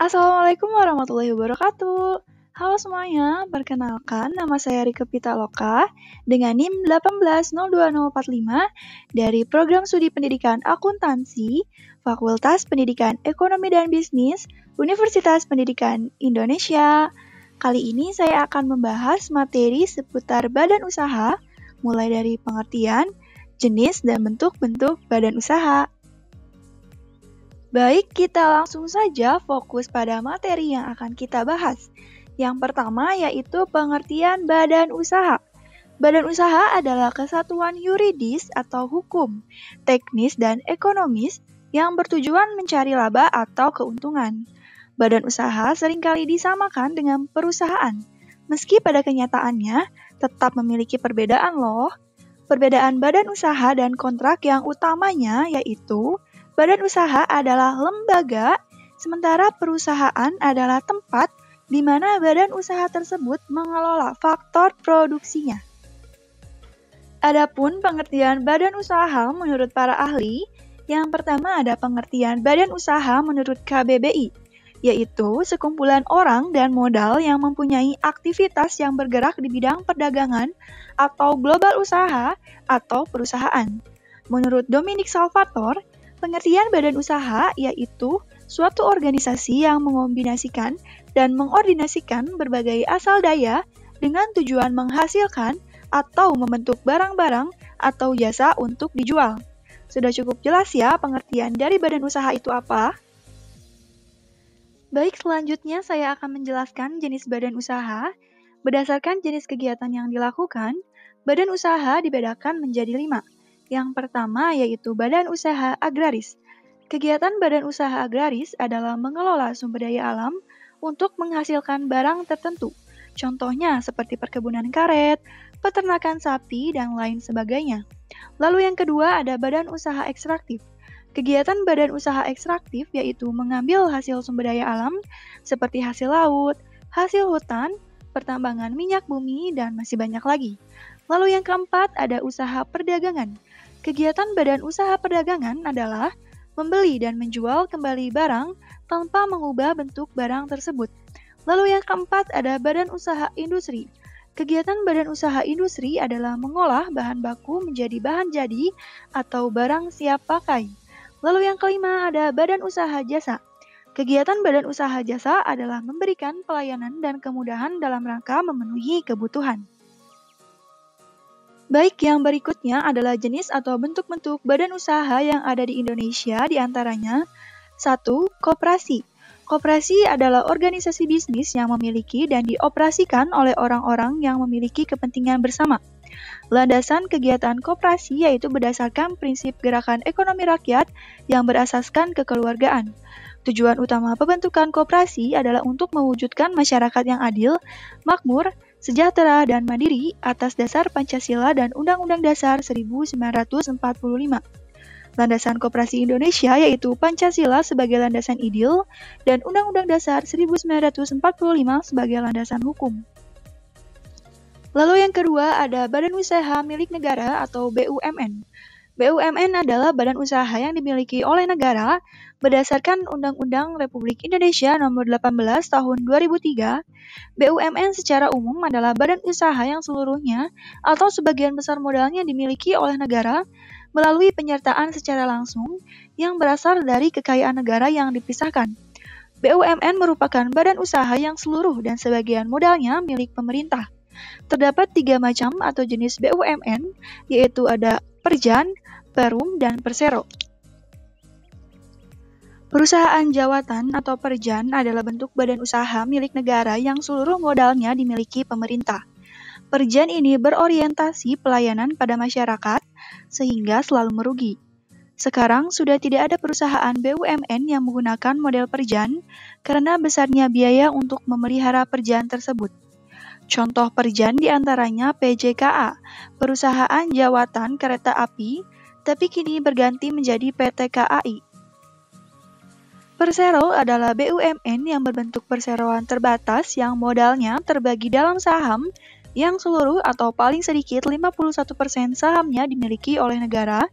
Assalamualaikum warahmatullahi wabarakatuh. Halo semuanya, perkenalkan nama saya Rike Pitaloka dengan NIM 1802045 dari Program Studi Pendidikan Akuntansi, Fakultas Pendidikan Ekonomi dan Bisnis, Universitas Pendidikan Indonesia. Kali ini saya akan membahas materi seputar badan usaha, mulai dari pengertian, jenis, dan bentuk-bentuk badan usaha. Baik, kita langsung saja fokus pada materi yang akan kita bahas. Yang pertama yaitu pengertian badan usaha. Badan usaha adalah kesatuan yuridis atau hukum, teknis dan ekonomis yang bertujuan mencari laba atau keuntungan. Badan usaha sering kali disamakan dengan perusahaan, meski pada kenyataannya tetap memiliki perbedaan loh. Perbedaan badan usaha dan kontrak yang utamanya yaitu badan usaha adalah lembaga, sementara perusahaan adalah tempat di mana badan usaha tersebut mengelola faktor produksinya. Adapun pengertian badan usaha menurut para ahli, yang pertama ada pengertian badan usaha menurut KBBI, yaitu sekumpulan orang dan modal yang mempunyai aktivitas yang bergerak di bidang perdagangan atau global usaha atau perusahaan. Menurut Dominic Salvator, pengertian badan usaha yaitu suatu organisasi yang mengombinasikan dan mengordinasikan berbagai asal daya dengan tujuan menghasilkan atau membentuk barang-barang atau jasa untuk dijual. Sudah cukup jelas ya pengertian dari badan usaha itu apa? Baik, selanjutnya saya akan menjelaskan jenis badan usaha. Berdasarkan jenis kegiatan yang dilakukan, badan usaha dibedakan menjadi lima. Yang pertama yaitu badan usaha agraris. Kegiatan badan usaha agraris adalah mengelola sumber daya alam untuk menghasilkan barang tertentu. Contohnya seperti perkebunan karet, peternakan sapi, dan lain sebagainya. Lalu yang kedua ada badan usaha ekstraktif. Kegiatan badan usaha ekstraktif yaitu mengambil hasil sumber daya alam seperti hasil laut, hasil hutan, pertambangan minyak bumi, dan masih banyak lagi. Lalu yang keempat ada usaha perdagangan. Kegiatan badan usaha perdagangan adalah membeli dan menjual kembali barang tanpa mengubah bentuk barang tersebut. Lalu yang keempat ada badan usaha industri. Kegiatan badan usaha industri adalah mengolah bahan baku menjadi bahan jadi atau barang siap pakai. Lalu yang kelima ada badan usaha jasa. Kegiatan badan usaha jasa adalah memberikan pelayanan dan kemudahan dalam rangka memenuhi kebutuhan. Baik, yang berikutnya adalah jenis atau bentuk-bentuk badan usaha yang ada di Indonesia di antaranya 1. Koperasi Koperasi adalah organisasi bisnis yang memiliki dan dioperasikan oleh orang-orang yang memiliki kepentingan bersama. Landasan kegiatan koperasi yaitu berdasarkan prinsip gerakan ekonomi rakyat yang berasaskan kekeluargaan. Tujuan utama pembentukan koperasi adalah untuk mewujudkan masyarakat yang adil, makmur, sejahtera dan mandiri atas dasar Pancasila dan Undang-Undang Dasar 1945. Landasan Koperasi Indonesia yaitu Pancasila sebagai landasan ideal dan Undang-Undang Dasar 1945 sebagai landasan hukum. Lalu yang kedua ada Badan Usaha Milik Negara atau BUMN. BUMN adalah badan usaha yang dimiliki oleh negara berdasarkan Undang-Undang Republik Indonesia Nomor 18 Tahun 2003. BUMN secara umum adalah badan usaha yang seluruhnya atau sebagian besar modalnya dimiliki oleh negara melalui penyertaan secara langsung yang berasal dari kekayaan negara yang dipisahkan. BUMN merupakan badan usaha yang seluruh dan sebagian modalnya milik pemerintah. Terdapat tiga macam atau jenis BUMN, yaitu ada Perjan, Perum, dan Persero. Perusahaan jawatan atau perjan adalah bentuk badan usaha milik negara yang seluruh modalnya dimiliki pemerintah. Perjan ini berorientasi pelayanan pada masyarakat sehingga selalu merugi. Sekarang sudah tidak ada perusahaan BUMN yang menggunakan model perjan karena besarnya biaya untuk memelihara perjan tersebut. Contoh perjan di antaranya PJKA, Perusahaan Jawatan Kereta Api, tapi kini berganti menjadi PT KAI. Persero adalah BUMN yang berbentuk perseroan terbatas yang modalnya terbagi dalam saham yang seluruh atau paling sedikit 51% sahamnya dimiliki oleh negara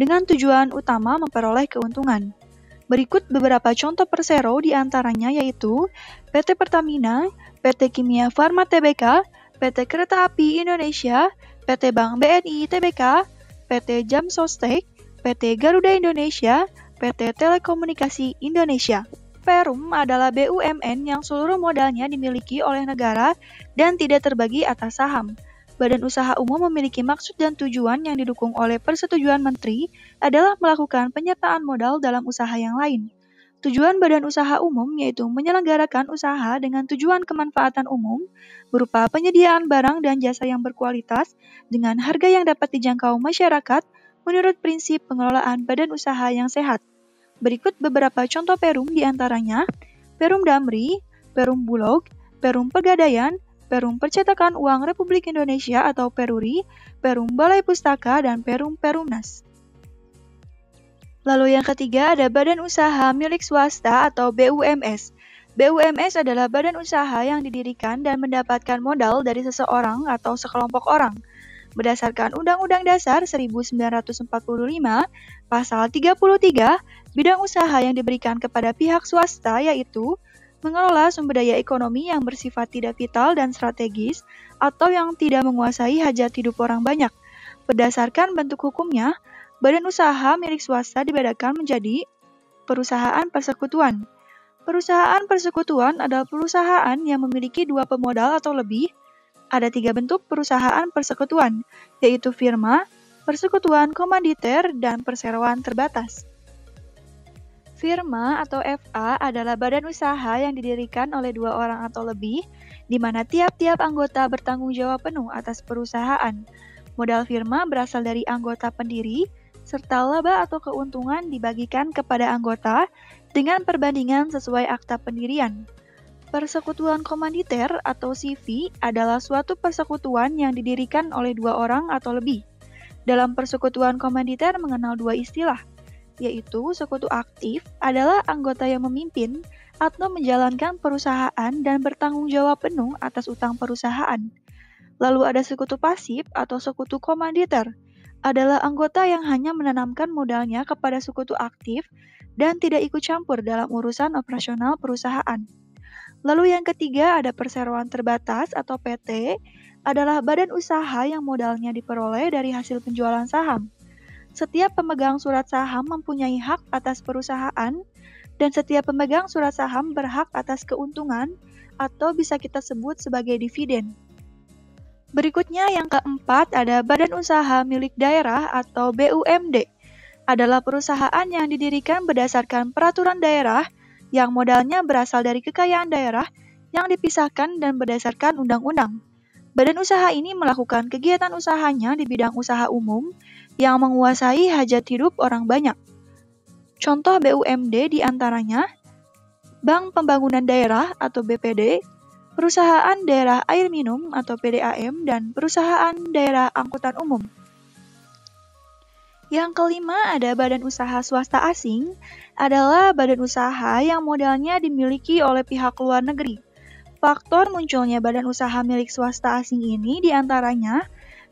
dengan tujuan utama memperoleh keuntungan. Berikut beberapa contoh persero di antaranya yaitu PT Pertamina, PT Kimia Farma Tbk, PT Kereta Api Indonesia, PT Bank BNI Tbk, PT Jam Sostek, PT Garuda Indonesia, PT Telekomunikasi Indonesia. Perum adalah BUMN yang seluruh modalnya dimiliki oleh negara dan tidak terbagi atas saham. Badan usaha umum memiliki maksud dan tujuan yang didukung oleh persetujuan menteri adalah melakukan penyertaan modal dalam usaha yang lain. Tujuan badan usaha umum yaitu menyelenggarakan usaha dengan tujuan kemanfaatan umum berupa penyediaan barang dan jasa yang berkualitas dengan harga yang dapat dijangkau masyarakat menurut prinsip pengelolaan badan usaha yang sehat. Berikut beberapa contoh perum di antaranya Perum Damri, Perum Bulog, Perum Pegadaian, Perum Percetakan Uang Republik Indonesia atau Peruri, Perum Balai Pustaka, dan Perum Perumnas. Lalu yang ketiga ada Badan Usaha Milik Swasta atau BUMS. BUMS adalah badan usaha yang didirikan dan mendapatkan modal dari seseorang atau sekelompok orang. Berdasarkan Undang-Undang Dasar 1945, Pasal 33, bidang usaha yang diberikan kepada pihak swasta yaitu mengelola sumber daya ekonomi yang bersifat tidak vital dan strategis atau yang tidak menguasai hajat hidup orang banyak. Berdasarkan bentuk hukumnya, badan usaha milik swasta dibedakan menjadi perusahaan persekutuan. Perusahaan persekutuan adalah perusahaan yang memiliki dua pemodal atau lebih. Ada tiga bentuk perusahaan persekutuan, yaitu firma, persekutuan komanditer, dan perseroan terbatas. Firma atau FA adalah badan usaha yang didirikan oleh dua orang atau lebih, di mana tiap-tiap anggota bertanggung jawab penuh atas perusahaan. Modal firma berasal dari anggota pendiri, serta laba atau keuntungan dibagikan kepada anggota dengan perbandingan sesuai akta pendirian. Persekutuan komanditer atau CV adalah suatu persekutuan yang didirikan oleh dua orang atau lebih. Dalam persekutuan komanditer mengenal dua istilah, yaitu sekutu aktif adalah anggota yang memimpin atau menjalankan perusahaan dan bertanggung jawab penuh atas utang perusahaan. Lalu ada sekutu pasif atau sekutu komanditer, adalah anggota yang hanya menanamkan modalnya kepada sekutu aktif dan tidak ikut campur dalam urusan operasional perusahaan. Lalu yang ketiga ada perseroan terbatas atau PT, adalah badan usaha yang modalnya diperoleh dari hasil penjualan saham. Setiap pemegang surat saham mempunyai hak atas perusahaan, dan setiap pemegang surat saham berhak atas keuntungan atau bisa kita sebut sebagai dividen. Berikutnya yang keempat ada Badan Usaha Milik Daerah atau BUMD. Adalah perusahaan yang didirikan berdasarkan peraturan daerah yang modalnya berasal dari kekayaan daerah yang dipisahkan dan berdasarkan undang-undang. Badan usaha ini melakukan kegiatan usahanya di bidang usaha umum yang menguasai hajat hidup orang banyak. Contoh BUMD di antaranya Bank Pembangunan Daerah atau BPD, Perusahaan Daerah Air Minum atau PDAM, dan Perusahaan Daerah Angkutan Umum. Yang kelima ada badan usaha swasta asing, adalah badan usaha yang modalnya dimiliki oleh pihak luar negeri. Faktor munculnya badan usaha milik swasta asing ini di antaranya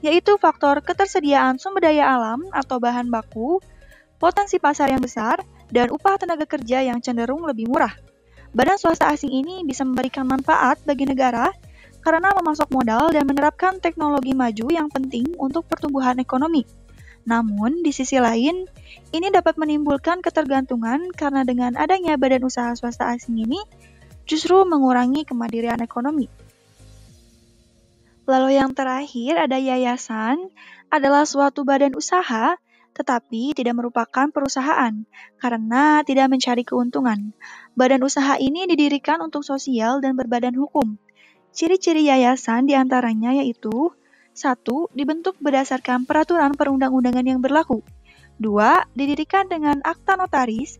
yaitu faktor ketersediaan sumber daya alam atau bahan baku, potensi pasar yang besar, dan upah tenaga kerja yang cenderung lebih murah. Badan swasta asing ini bisa memberikan manfaat bagi negara karena memasok modal dan menerapkan teknologi maju yang penting untuk pertumbuhan ekonomi. Namun, di sisi lain, ini dapat menimbulkan ketergantungan karena dengan adanya badan usaha swasta asing ini justru mengurangi kemandirian ekonomi. Lalu yang terakhir ada yayasan, adalah suatu badan usaha, tetapi tidak merupakan perusahaan karena tidak mencari keuntungan. Badan usaha ini didirikan untuk sosial dan berbadan hukum. Ciri-ciri yayasan di antaranya yaitu satu, Dibentuk berdasarkan peraturan perundang-undangan yang berlaku. Dua, Didirikan dengan akta notaris.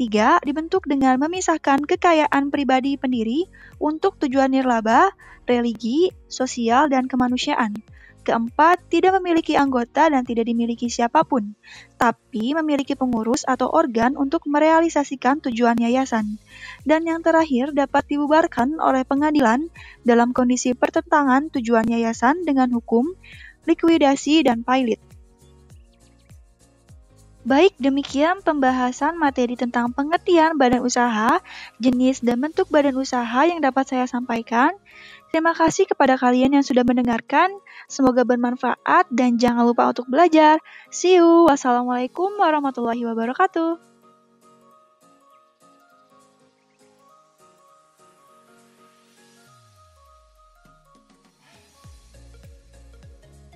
Tiga, dibentuk dengan memisahkan kekayaan pribadi pendiri untuk tujuan nirlaba, religi, sosial, dan kemanusiaan. Keempat, tidak memiliki anggota dan tidak dimiliki siapa pun, tapi memiliki pengurus atau organ untuk merealisasikan tujuan yayasan. Dan yang terakhir, dapat dibubarkan oleh pengadilan dalam kondisi pertentangan tujuan yayasan dengan hukum, likuidasi, dan pilot. Baik, demikian pembahasan materi tentang pengertian badan usaha, jenis dan bentuk badan usaha yang dapat saya sampaikan. Terima kasih kepada kalian yang sudah mendengarkan. Semoga bermanfaat dan jangan lupa untuk belajar. See you. Wassalamualaikum warahmatullahi wabarakatuh.